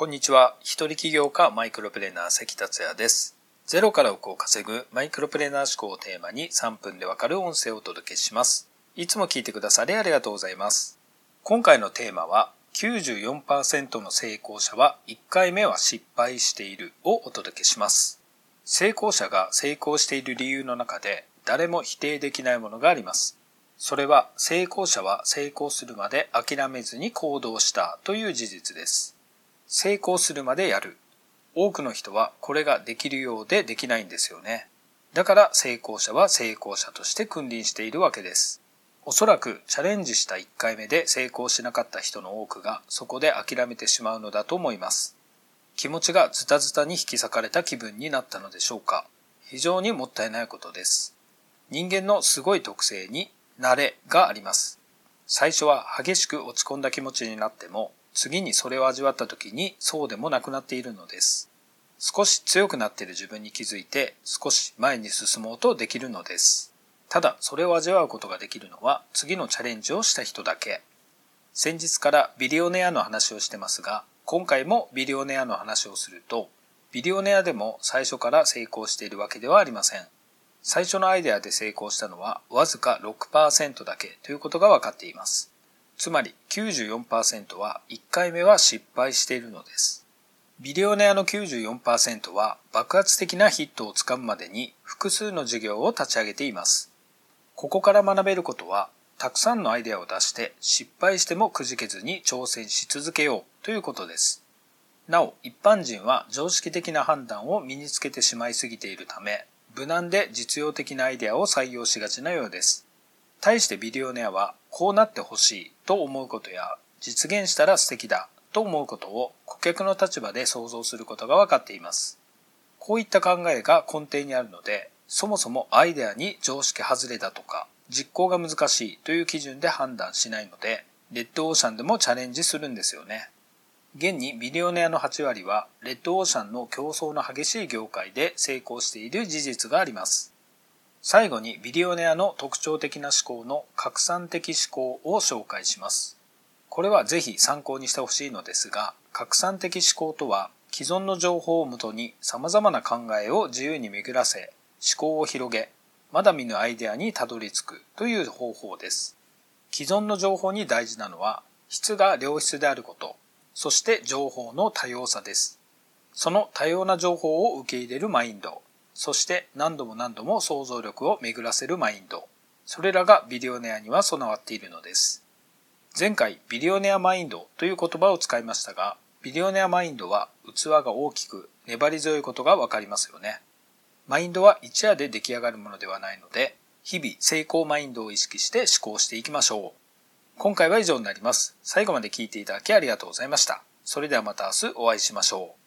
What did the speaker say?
こんにちは。一人起業家マイクロプレーナー関達也です。ゼロから億を稼ぐマイクロプレーナー思考をテーマに3分でわかる音声をお届けします。いつも聞いてくださりありがとうございます。今回のテーマは94%の成功者は1回目は失敗しているをお届けします。成功者が成功している理由の中で誰も否定できないものがあります。それは成功者は成功するまで諦めずに行動したという事実です。成功するまでやる。多くの人はこれができるようでできないんですよね。だから成功者は成功者として君臨しているわけです。おそらくチャレンジした1回目で成功しなかった人の多くがそこで諦めてしまうのだと思います。気持ちがズタズタに引き裂かれた気分になったのでしょうか。非常にもったいないことです。人間のすごい特性に慣れがあります。最初は激しく落ち込んだ気持ちになっても次にそれを味わった時にそうでもなくなっているのです。少し強くなっている自分に気づいて少し前に進もうとできるのです。ただそれを味わうことができるのは次のチャレンジをした人だけ。先日からビリオネアの話をしてますが今回もビリオネアの話をするとビリオネアでも最初から成功しているわけではありません。最初のアイデアで成功したのはわずか6%だけということが分かっています。つまり94%は1回目は失敗しているのです。ビデオネアの94%は爆発的なヒットをつかむまでに複数の事業を立ち上げています。ここから学べることは、たくさんのアイデアを出して失敗してもくじけずに挑戦し続けようということです。なお、一般人は常識的な判断を身につけてしまいすぎているため、無難で実用的なアイデアを採用しがちなようです。対してビデオネアはこうなってほしいと思うことや実現したら素敵だと思うことを顧客の立場で想像することが分かっています。こういった考えが根底にあるので、そもそもアイデアに常識外れだとか、実行が難しいという基準で判断しないので、レッドオーシャンでもチャレンジするんですよね。現にビデオネアの8割は、レッドオーシャンの競争の激しい業界で成功している事実があります。最後にビデオネアの特徴的な思考の拡散的思考を紹介します。これはぜひ参考にしてほしいのですが、拡散的思考とは既存の情報をもとに様々な考えを自由に巡らせ、思考を広げ、まだ見ぬアイデアにたどり着くという方法です。既存の情報に大事なのは質が良質であること、そして情報の多様さです。その多様な情報を受け入れるマインド、そして何度も何度も想像力を巡らせるマインド。それらがビデオネアには備わっているのです。前回ビデオネアマインドという言葉を使いましたが、ビデオネアマインドは器が大きく粘り強いことがわかりますよね。マインドは一夜で出来上がるものではないので、日々成功マインドを意識して思考していきましょう。今回は以上になります。最後まで聞いていただきありがとうございました。それではまた明日お会いしましょう。